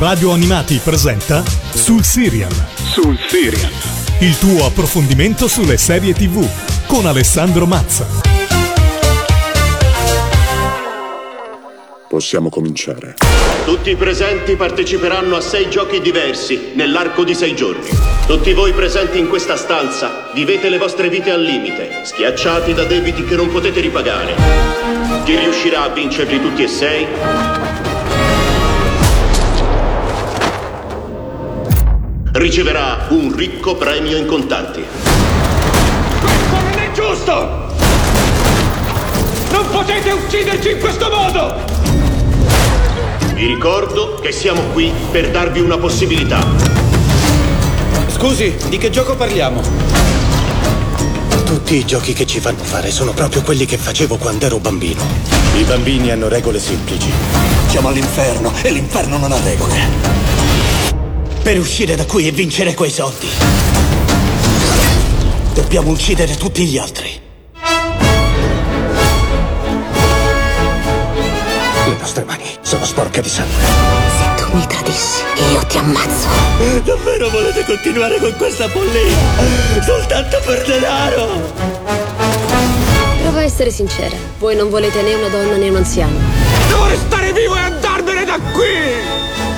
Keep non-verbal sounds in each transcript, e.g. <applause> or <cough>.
Radio Animati presenta Sul Serial. Sul Serial. Il tuo approfondimento sulle serie TV con Alessandro Mazza. Possiamo cominciare. Tutti i presenti parteciperanno a sei giochi diversi nell'arco di sei giorni. Tutti voi presenti in questa stanza vivete le vostre vite al limite, schiacciati da debiti che non potete ripagare. Chi riuscirà a vincerli tutti e sei riceverà un ricco premio in contanti. Questo non è giusto! Non potete ucciderci in questo modo! Vi ricordo che siamo qui per darvi una possibilità. Scusi, di che gioco parliamo? Tutti i giochi che ci fanno fare sono proprio quelli che facevo quando ero bambino. I bambini hanno regole semplici. Siamo all'inferno e l'inferno non ha regole. Per uscire da qui e vincere quei soldi, dobbiamo uccidere tutti gli altri. Le nostre mani sono sporche di sangue. Se tu mi tradisci, io ti ammazzo. Davvero volete continuare con questa follia? Soltanto per denaro? Prova a essere sincera. Voi non volete né una donna né un anziano. Devo restare vivo e andarmene da qui!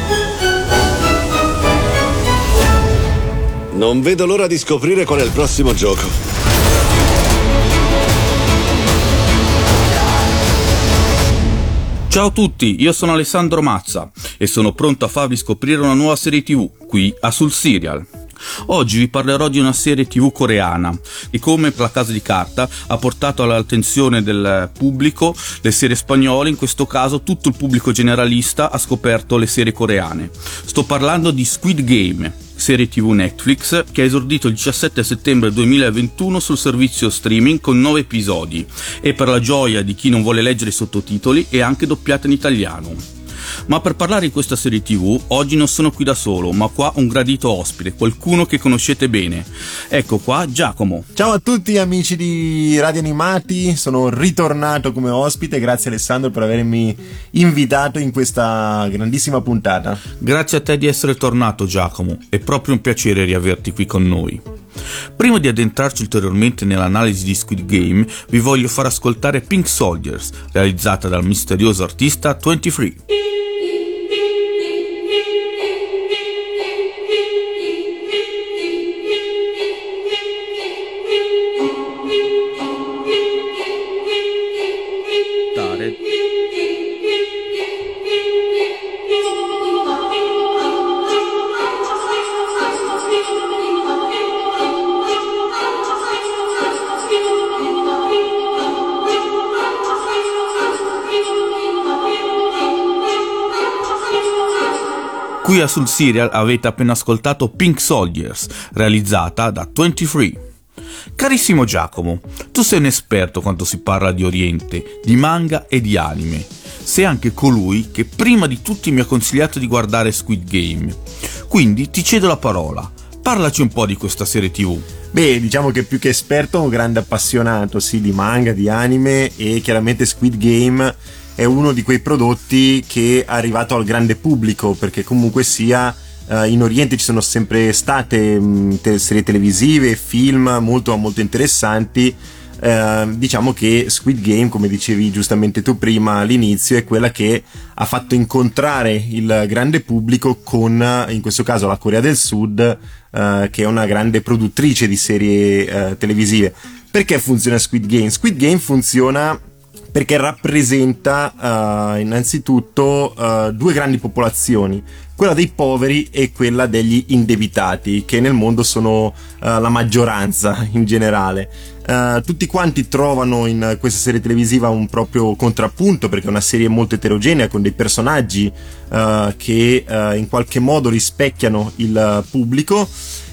Non vedo l'ora di scoprire qual è il prossimo gioco. Ciao a tutti, io sono Alessandro Mazza e sono pronto a farvi scoprire una nuova serie TV qui a Sul Serial. Oggi vi parlerò di una serie tv coreana che come la casa di carta ha portato all'attenzione del pubblico le serie spagnole, in questo caso tutto il pubblico generalista ha scoperto le serie coreane. Sto parlando di Squid Game, serie tv Netflix che ha esordito il 17 settembre 2021 sul servizio streaming con 9 episodi e per la gioia di chi non vuole leggere i sottotitoli è anche doppiata in italiano. Ma per parlare di questa serie TV, oggi non sono qui da solo, ma qua un gradito ospite, qualcuno che conoscete bene. Ecco qua Giacomo. Ciao a tutti amici di Radio Animati, sono ritornato come ospite, grazie Alessandro per avermi invitato in questa grandissima puntata. Grazie a te di essere tornato Giacomo, è proprio un piacere riaverti qui con noi. Prima di addentrarci ulteriormente nell'analisi di Squid Game, vi voglio far ascoltare Pink Soldiers, realizzata dal misterioso artista 23. Qui a Sul Serial avete appena ascoltato Pink Soldiers, realizzata da 23. Carissimo Giacomo, tu sei un esperto quando si parla di Oriente, di manga e di anime. Sei anche colui che prima di tutti mi ha consigliato di guardare Squid Game. Quindi ti cedo la parola. Parlaci un po' di questa serie TV. Beh, diciamo che più che esperto, un grande appassionato, sì, di manga, di anime e chiaramente Squid Game è uno di quei prodotti che è arrivato al grande pubblico perché comunque sia uh, in Oriente ci sono sempre state te- serie televisive, film molto molto interessanti. Uh, diciamo che Squid Game, come dicevi giustamente tu prima all'inizio, è quella che ha fatto incontrare il grande pubblico con, in questo caso, la Corea del Sud, uh, che è una grande produttrice di serie televisive. Perché funziona Squid Game? Squid Game funziona perché rappresenta uh, innanzitutto uh, due grandi popolazioni, quella dei poveri e quella degli indebitati, che nel mondo sono uh, la maggioranza <laughs> in generale. tutti quanti trovano in questa serie televisiva un proprio contrappunto perché è una serie molto eterogenea con dei personaggi che in qualche modo rispecchiano il pubblico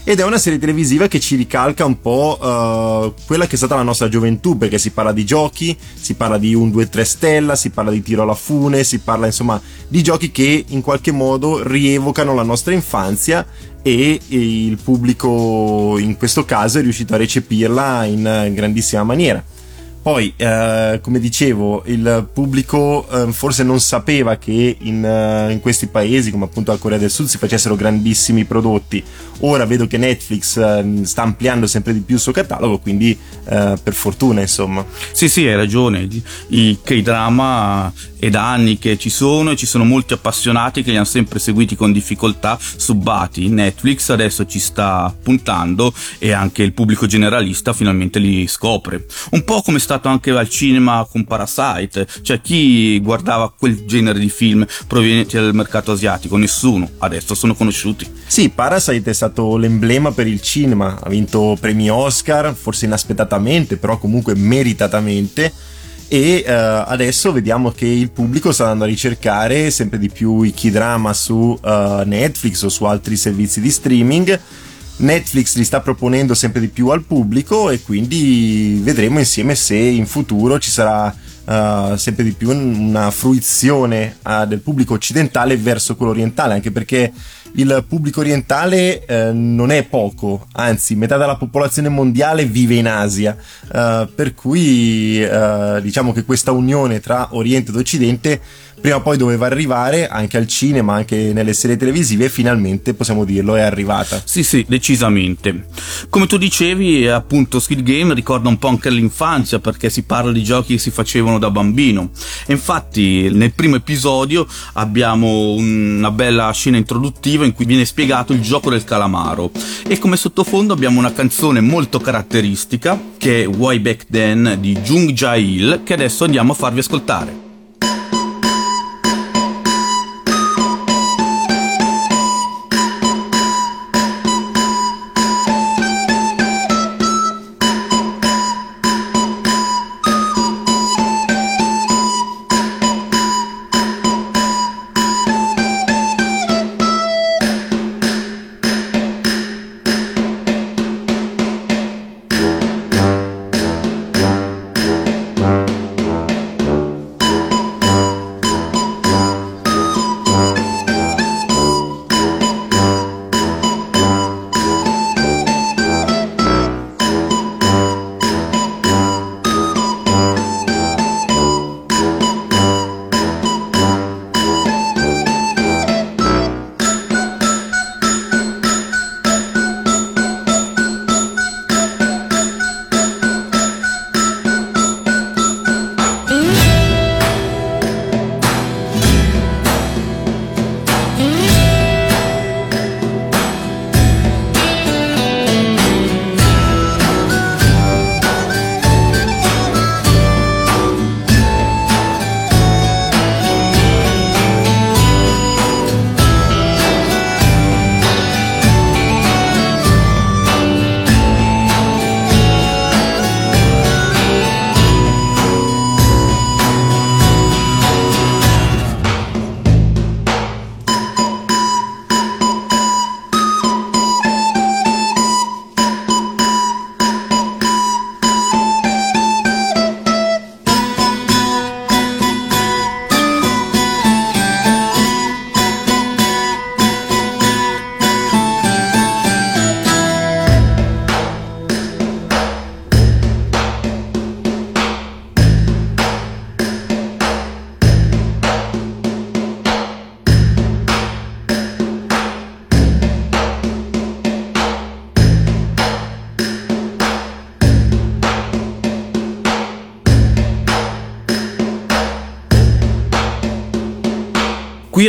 ed è una serie televisiva che ci ricalca un po' uh, quella che è stata la nostra gioventù perché si parla di giochi, si parla di 1, 2, 3 stella, si parla di tiro alla fune, si parla insomma di giochi che in qualche modo rievocano la nostra infanzia e il pubblico in questo caso è riuscito a recepirla in grandissima maniera. Poi, eh, come dicevo, il pubblico eh, forse non sapeva che in, uh, in, questi paesi, come appunto la Corea del Sud, si facessero grandissimi prodotti. Ora vedo che Netflix uh, sta ampliando sempre di più il suo catalogo, quindi uh, per fortuna, insomma. Sì, sì, hai ragione. I K-drama è da anni che ci sono e ci sono molti appassionati che li hanno sempre seguiti con difficoltà subbati. Netflix adesso ci sta puntando e anche il pubblico generalista finalmente li scopre. Un po' come stato anche al cinema con Parasite, cioè chi guardava quel genere di film provenienti dal mercato asiatico? Nessuno, adesso sono conosciuti. Sì, Parasite è stato l'emblema per il cinema, ha vinto premi Oscar, forse inaspettatamente, però comunque meritatamente e uh, adesso vediamo che il pubblico sta andando a ricercare sempre di più i K-drama su uh, Netflix o su altri servizi di streaming. Netflix li sta proponendo sempre di più al pubblico e quindi vedremo insieme se in futuro ci sarà uh, sempre di più una fruizione del pubblico occidentale verso quello orientale, anche perché il pubblico orientale eh, non è poco, anzi metà della popolazione mondiale vive in Asia, eh, per cui eh, diciamo che questa unione tra Oriente ed Occidente prima o poi doveva arrivare anche al cinema, anche nelle serie televisive e finalmente possiamo dirlo è arrivata. Sì, sì, decisamente. Come tu dicevi, appunto Squid Game ricorda un po' anche l'infanzia perché si parla di giochi che si facevano da bambino. E infatti nel primo episodio abbiamo una bella scena introduttiva in cui viene spiegato il gioco del calamaro e come sottofondo abbiamo una canzone molto caratteristica che è Way Back Then di Jung Jae-il che adesso andiamo a farvi ascoltare.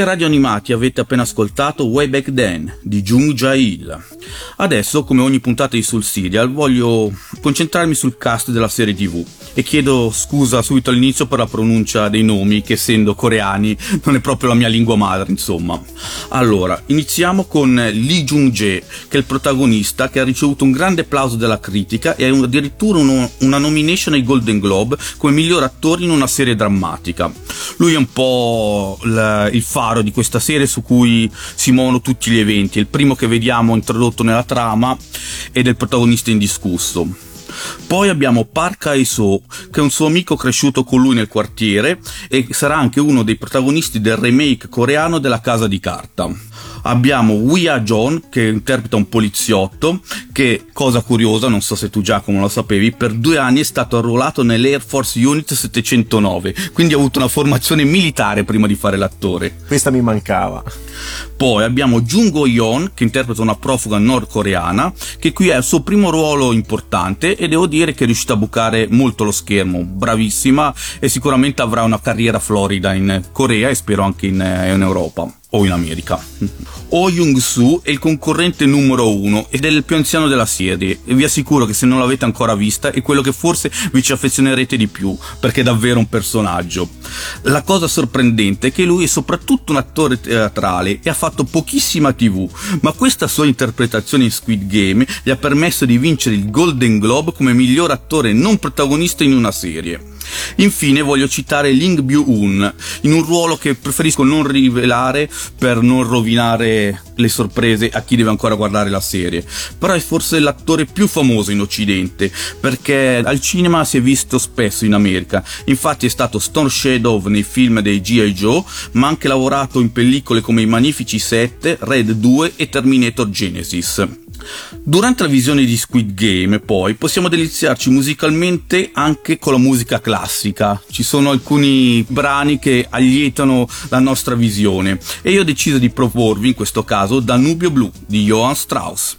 Radio Animati avete appena ascoltato Way Back Then di Jung Jae-il. Adesso, come ogni puntata di Sul Serial, voglio concentrarmi sul cast della serie TV e chiedo scusa subito all'inizio per la pronuncia dei nomi, che essendo coreani non è proprio la mia lingua madre, insomma. Allora, iniziamo con Lee Jung-jae, che è il protagonista che ha ricevuto un grande applauso dalla critica e addirittura uno, una nomination ai Golden Globe come miglior attore in una serie drammatica. Lui è un po' il, il faro di questa serie su cui si muovono tutti gli eventi, è il primo che vediamo introdotto nella trama ed è il protagonista indiscusso. Poi abbiamo Park Ae-so, che è un suo amico cresciuto con lui nel quartiere e sarà anche uno dei protagonisti del remake coreano della Casa di Carta. Abbiamo We Are John che interpreta un poliziotto che, cosa curiosa, non so se tu Giacomo lo sapevi, per due anni è stato arruolato nell'Air Force Unit 709, quindi ha avuto una formazione militare prima di fare l'attore. Questa mi mancava. Poi abbiamo Jungo Yeon che interpreta una profuga nordcoreana che qui è il suo primo ruolo importante e devo dire che è riuscita a bucare molto lo schermo, bravissima e sicuramente avrà una carriera florida in Corea e spero anche in, in Europa o in America. Oh Young-soo è il concorrente numero uno ed è il più anziano della serie e vi assicuro che se non l'avete ancora vista è quello che forse vi ci affezionerete di più perché è davvero un personaggio. La cosa sorprendente è che lui è soprattutto un attore teatrale e ha fatto pochissima tv, ma questa sua interpretazione in Squid Game gli ha permesso di vincere il Golden Globe come miglior attore non protagonista in una serie. Infine voglio citare Ling Byu-un, in un ruolo che preferisco non rivelare per non rovinare le sorprese a chi deve ancora guardare la serie. Però è forse l'attore più famoso in Occidente, perché al cinema si è visto spesso in America. Infatti è stato Storm Shadow nei film dei G.I. Joe, ma ha anche lavorato in pellicole come I Magnifici 7, Red 2 e Terminator Genesis. Durante la visione di Squid Game, poi, possiamo deliziarci musicalmente anche con la musica classica. Ci sono alcuni brani che allietano la nostra visione e io ho deciso di proporvi, in questo caso, Danubio Blu di Johann Strauss.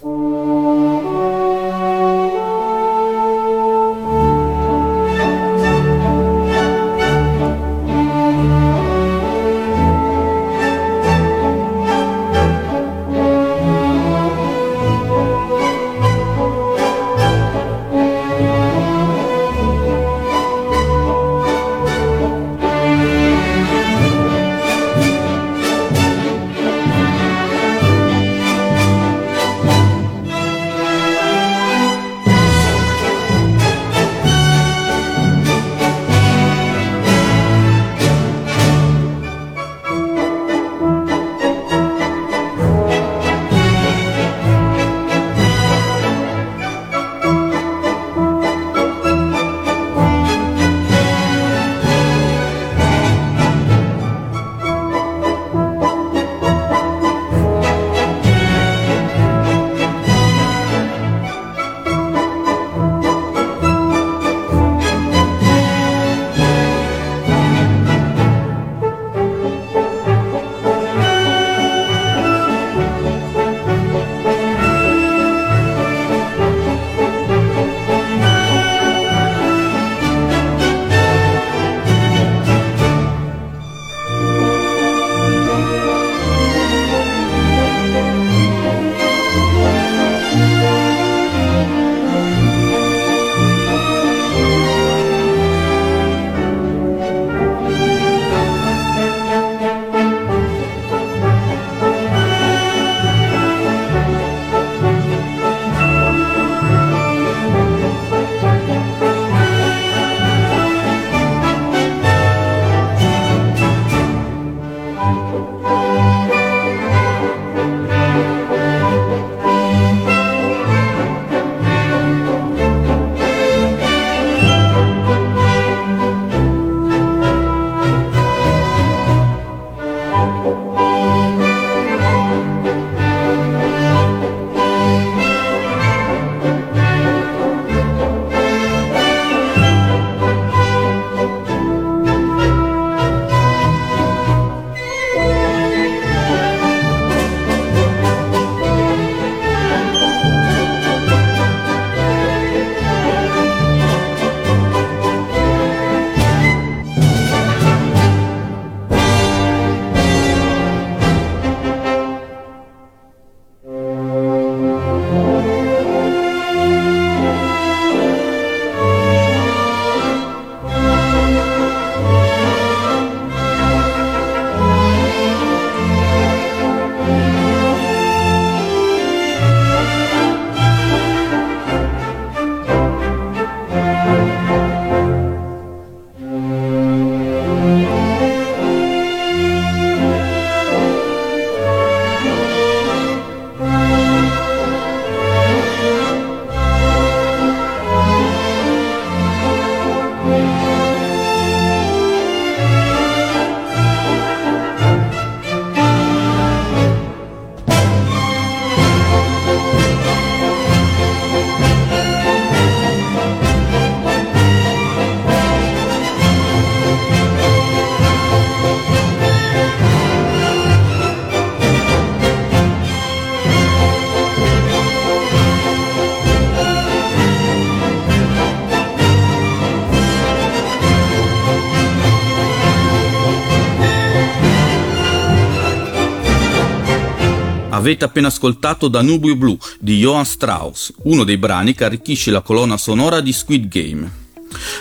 Avete appena ascoltato Danubio Blu di Johann Strauss, uno dei brani che arricchisce la colonna sonora di Squid Game.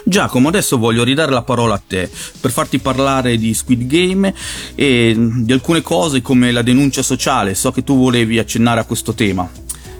Giacomo, adesso voglio ridare la parola a te per farti parlare di Squid Game e di alcune cose come la denuncia sociale. So che tu volevi accennare a questo tema.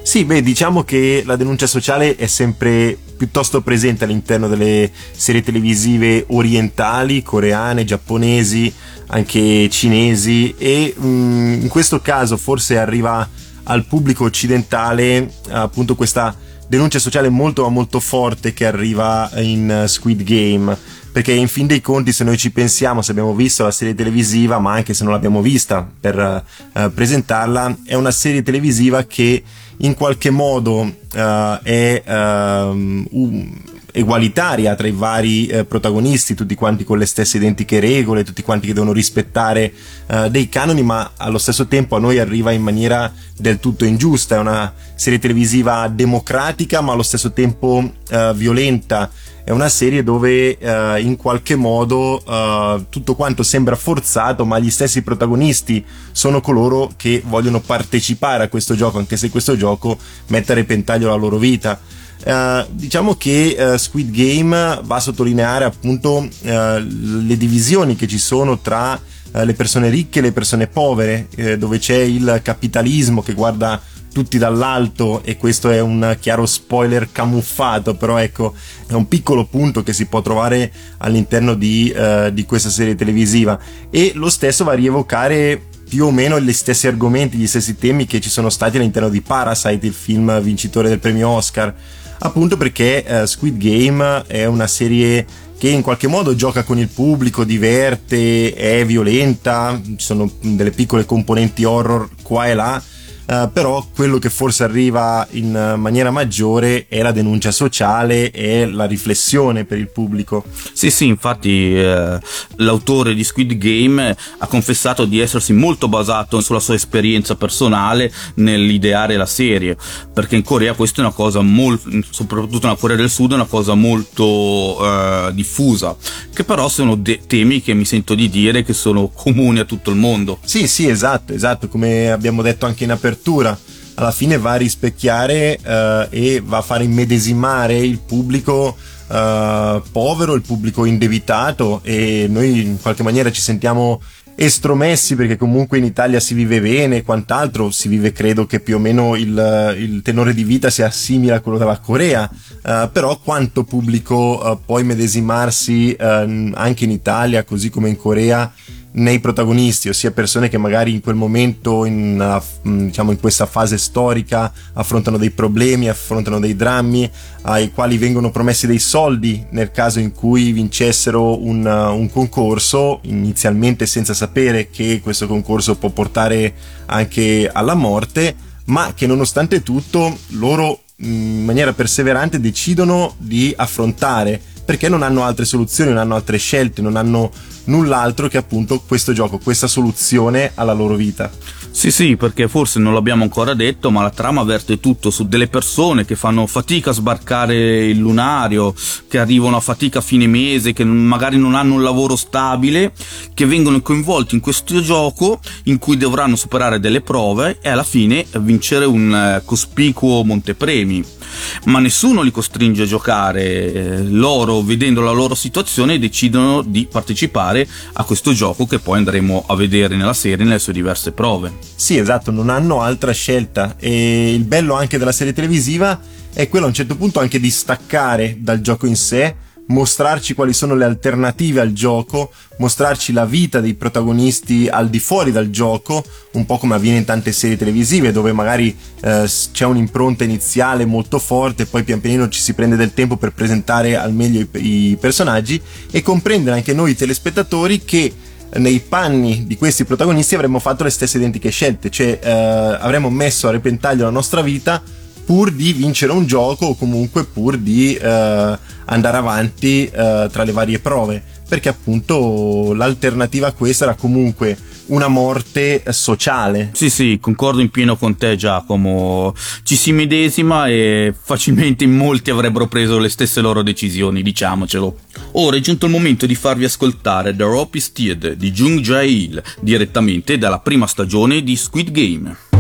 Sì, beh, diciamo che la denuncia sociale è sempre piuttosto presente all'interno delle serie televisive orientali, coreane, giapponesi, anche cinesi e mm, in questo caso forse arriva al pubblico occidentale appunto questa denuncia sociale molto molto forte che arriva in Squid Game. Perché in fin dei conti se noi ci pensiamo se abbiamo visto la serie televisiva ma anche se non l'abbiamo vista per uh, presentarla è una serie televisiva che in qualche modo uh, è uh, un, egualitaria tra i vari eh, protagonisti, tutti quanti con le stesse identiche regole, tutti quanti che devono rispettare eh, dei canoni, ma allo stesso tempo a noi arriva in maniera del tutto ingiusta. È una serie televisiva democratica, ma allo stesso tempo eh, violenta. È una serie dove eh, in qualche modo eh, tutto quanto sembra forzato, ma gli stessi protagonisti sono coloro che vogliono partecipare a questo gioco, anche se questo gioco mette a repentaglio la loro vita. Uh, diciamo che uh, Squid Game va a sottolineare appunto uh, le divisioni che ci sono tra le persone ricche e le persone povere, dove c'è il capitalismo che guarda tutti dall'alto e questo è un chiaro spoiler camuffato, però ecco è un piccolo punto che si può trovare all'interno di, di questa serie televisiva. E lo stesso va a rievocare più o meno gli stessi argomenti, gli stessi temi che ci sono stati all'interno di Parasite, il film vincitore del premio Oscar. Appunto perché uh, Squid Game è una serie che in qualche modo gioca con il pubblico, diverte, è violenta, ci sono delle piccole componenti horror qua e là, Uh, però quello che forse arriva in maniera maggiore è la denuncia sociale e la riflessione per il pubblico. Sì, sì, infatti eh, l'autore di Squid Game ha confessato di essersi molto basato sulla sua esperienza personale nell'ideare la serie, perché in Corea questa è una cosa molto, soprattutto nella Corea del Sud, è una cosa molto eh, diffusa, che però sono de- temi che mi sento di dire che sono comuni a tutto il mondo. Sì, sì, esatto, esatto, come abbiamo detto anche in apertura lettura alla fine va a rispecchiare uh, e va a fare immedesimare il pubblico uh, povero, il pubblico indebitato e noi in qualche maniera ci sentiamo estromessi perché comunque in Italia si vive bene e quant'altro, si vive credo che più o meno il, il tenore di vita sia simile a quello della Corea, uh, però quanto pubblico uh, può immedesimarsi uh, anche in Italia così come in Corea nei protagonisti, ossia persone che magari in quel momento, in, mm, diciamo in questa fase storica, affrontano dei problemi, affrontano dei drammi, ai quali vengono promessi dei soldi nel caso in cui vincessero un, un concorso, inizialmente senza sapere che questo concorso può portare anche alla morte, ma che nonostante tutto loro mm, in maniera perseverante decidono di affrontare perché non hanno altre soluzioni, non hanno altre scelte, non hanno null'altro che appunto questo gioco, questa soluzione alla loro vita. Sì, sì, perché forse non l'abbiamo ancora detto, ma la trama verte tutto su delle persone che fanno fatica a sbarcare il lunario, che arrivano a fatica a fine mese, che magari non hanno un lavoro stabile, che vengono coinvolti in questo gioco in cui dovranno superare delle prove e alla fine vincere un eh, cospicuo montepremi ma nessuno li costringe a giocare. Eh, loro, vedendo la loro situazione, decidono di partecipare a questo gioco che poi andremo a vedere nella serie nelle sue diverse prove. Sì, esatto, non hanno altra scelta. E il bello anche della serie televisiva è quello a un certo punto anche di staccare dal gioco in sé mostrarci quali sono le alternative al gioco, mostrarci la vita dei protagonisti al di fuori dal gioco, un po' come avviene in tante serie televisive dove magari eh, c'è un'impronta iniziale molto forte, poi pian pianino ci si prende del tempo per presentare al meglio i, i personaggi e comprendere anche noi telespettatori che nei panni di questi protagonisti avremmo fatto le stesse identiche scelte, cioè eh, avremmo messo a repentaglio la nostra vita pur di vincere un gioco o comunque pur di eh, andare avanti eh, tra le varie prove perché appunto l'alternativa a questa era comunque una morte sociale. Sì, sì, concordo in pieno con te Giacomo. Ci si medesima e facilmente molti avrebbero preso le stesse loro decisioni, diciamocelo. Ora è giunto il momento di farvi ascoltare The Rope is Steed di Jung Jae-il, direttamente dalla prima stagione di Squid Game.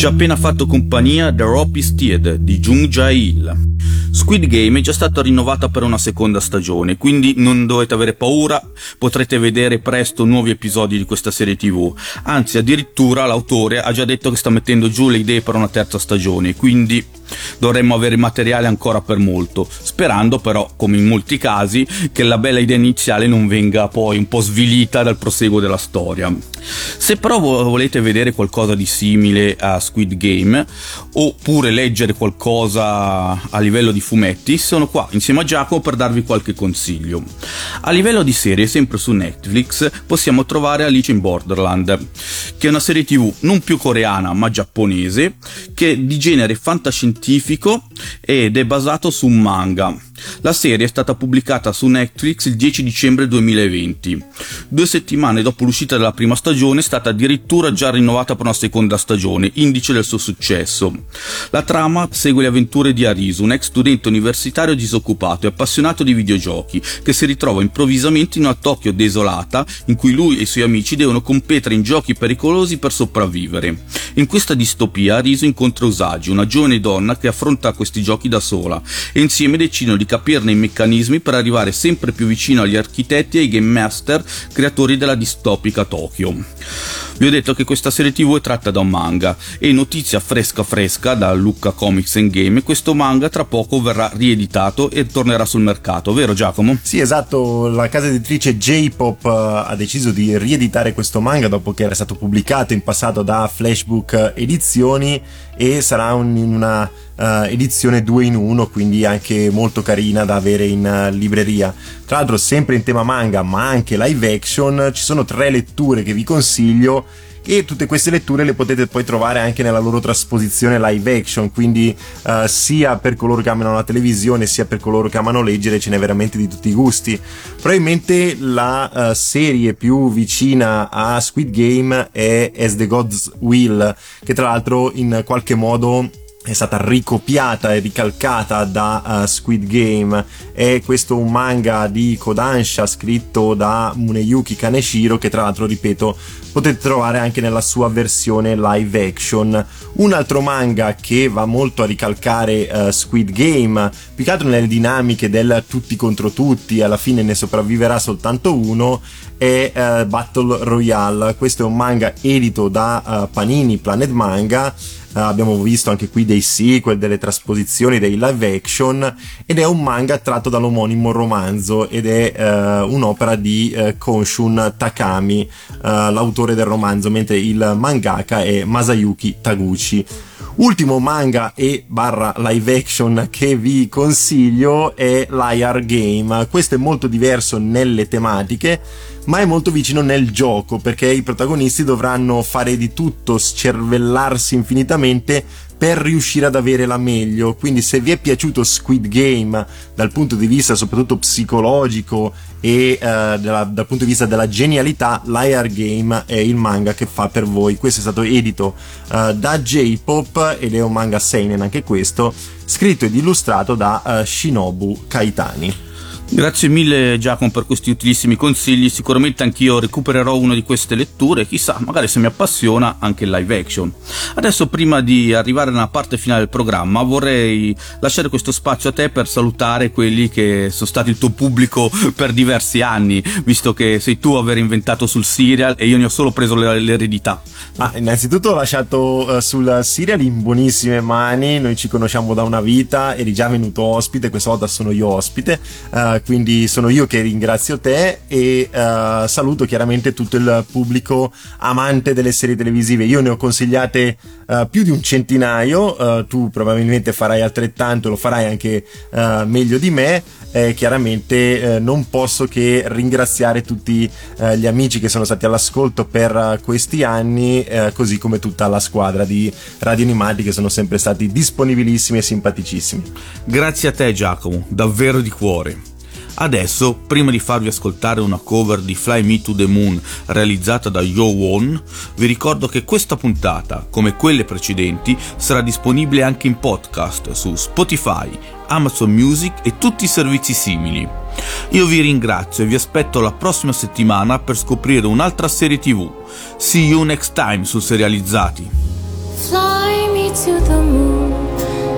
Ci ha appena fatto compagnia The Roppy Steed di Jung Jae-il. Squid Game è già stata rinnovata per una seconda stagione, quindi non dovete avere paura, potrete vedere presto nuovi episodi di questa serie tv. Anzi, addirittura l'autore ha già detto che sta mettendo giù le idee per una terza stagione, quindi dovremmo avere materiale ancora per molto, sperando però, come in molti casi, che la bella idea iniziale non venga poi un po' svilita dal proseguo della storia. Se però volete vedere qualcosa di simile a Squid Game, oppure leggere qualcosa a livello di fumetti, sono qua insieme a Giacomo per darvi qualche consiglio. A livello di serie, sempre su Netflix, possiamo trovare Alice in Borderland, che è una serie tv non più coreana ma giapponese, che è di genere fantascientifico ed è basato su un manga la serie è stata pubblicata su Netflix il 10 dicembre 2020. Due settimane dopo l'uscita della prima stagione è stata addirittura già rinnovata per una seconda stagione, indice del suo successo. La trama segue le avventure di Arisu, un ex studente universitario disoccupato e appassionato di videogiochi, che si ritrova improvvisamente in una Tokyo desolata in cui lui e i suoi amici devono competere in giochi pericolosi per sopravvivere. In questa distopia Arisu incontra Usagi, una giovane donna che affronta questi giochi da sola, e insieme decidono di capirne i meccanismi per arrivare sempre più vicino agli architetti e ai game master creatori della distopica Tokyo. Vi ho detto che questa serie tv è tratta da un manga e notizia fresca fresca da Lucca Comics and Game, questo manga tra poco verrà rieditato e tornerà sul mercato, vero Giacomo? Sì, esatto, la casa editrice J-Pop eh, ha deciso di rieditare questo manga dopo che era stato pubblicato in passato da Flashbook Edizioni e sarà un, una uh, edizione 2 in 1, quindi anche molto carina da avere in uh, libreria. Tra l'altro sempre in tema manga, ma anche live action, ci sono tre letture che vi consiglio e tutte queste letture le potete poi trovare anche nella loro trasposizione live action, quindi uh, sia per coloro che amano la televisione sia per coloro che amano leggere ce n'è veramente di tutti i gusti. Probabilmente la uh, serie più vicina a Squid Game è As the Gods Will, che tra l'altro in qualche modo è stata ricopiata e ricalcata da uh, Squid Game. È questo un manga di Kodansha scritto da Muneyuki Kaneshiro che tra l'altro ripeto potete trovare anche nella sua versione live action. Un altro manga che va molto a ricalcare uh, Squid Game più che altro nelle dinamiche del tutti contro tutti alla fine ne sopravviverà soltanto uno è uh, Battle Royale. Questo è un manga edito da Panini Planet Manga abbiamo visto anche qui dei sequel, delle trasposizioni, dei live action ed è un manga tratto dall'omonimo romanzo ed è uh, un'opera di uh, Konshun Takami, l'autore del romanzo, mentre il mangaka è Masayuki Taguchi. Ultimo manga e barra live action che vi consiglio è Liar Game. Questo è molto diverso nelle tematiche ma è molto vicino nel gioco perché i protagonisti dovranno fare di tutto, scervellarsi infinitamente per riuscire ad avere la meglio. Quindi se vi è piaciuto Squid Game dal punto di vista soprattutto psicologico e uh, della, dal punto di vista della genialità, Liar Game è il manga che fa per voi. Questo è stato edito uh, da J-Pop ed è un manga seinen anche questo, scritto ed illustrato da uh, Shinobu Kaitani. Grazie mille Giacomo per questi utilissimi consigli, sicuramente anch'io recupererò una di queste letture, chissà, magari se mi appassiona anche il live action. Adesso prima di arrivare nella parte finale del programma vorrei lasciare questo spazio a te per salutare quelli che sono stati il tuo pubblico per diversi anni, visto che sei tu a aver inventato sul serial e io ne ho solo preso l'eredità. Ah, innanzitutto ho lasciato uh, sul serial in buonissime mani, noi ci conosciamo da una vita, eri già venuto ospite, questa volta sono io ospite. Uh, quindi sono io che ringrazio te e uh, saluto chiaramente tutto il pubblico amante delle serie televisive. Io ne ho consigliate uh, più di un centinaio, uh, tu probabilmente farai altrettanto, lo farai anche meglio di me. Eh, chiaramente non posso che ringraziare tutti gli amici che sono stati all'ascolto per questi anni, così come tutta la squadra di Radio Animati che sono sempre stati disponibilissimi e simpaticissimi. Grazie a te Giacomo, davvero di cuore. Adesso, prima di farvi ascoltare una cover di Fly Me to the Moon realizzata da Yo Won, vi ricordo che questa puntata, come quelle precedenti, sarà disponibile anche in podcast su Spotify, Amazon Music e tutti i servizi simili. Io vi ringrazio e vi aspetto la prossima settimana per scoprire un'altra serie TV. See you next time su Serializzati. Fly me to the moon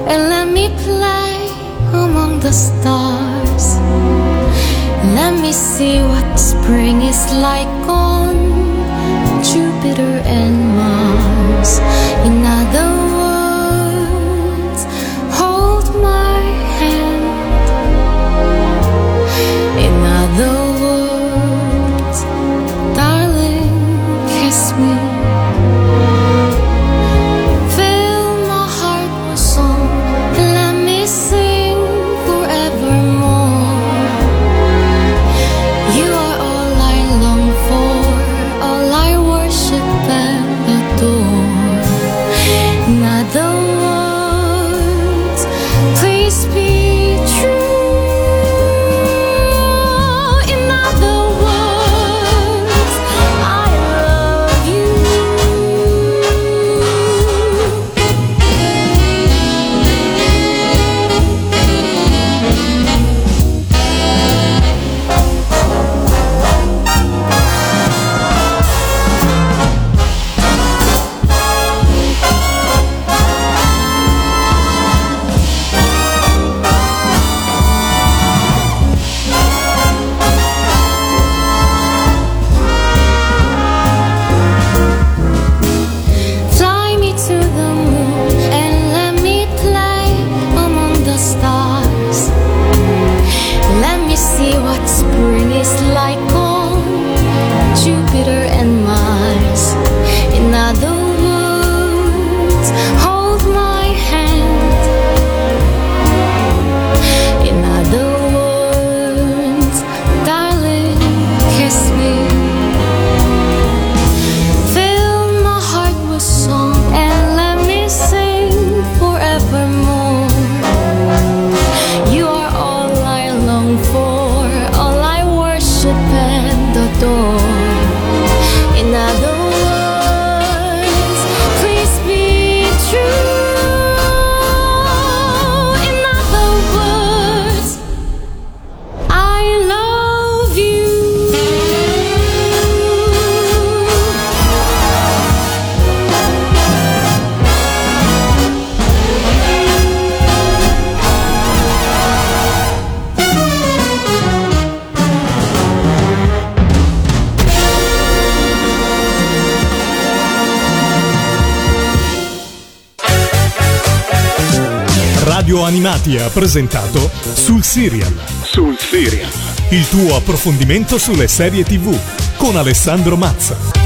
and let me play among the stars. see what spring is like on Jupiter ti ha presentato Sul Serial. Sul Serial. Il tuo approfondimento sulle serie TV con Alessandro Mazza.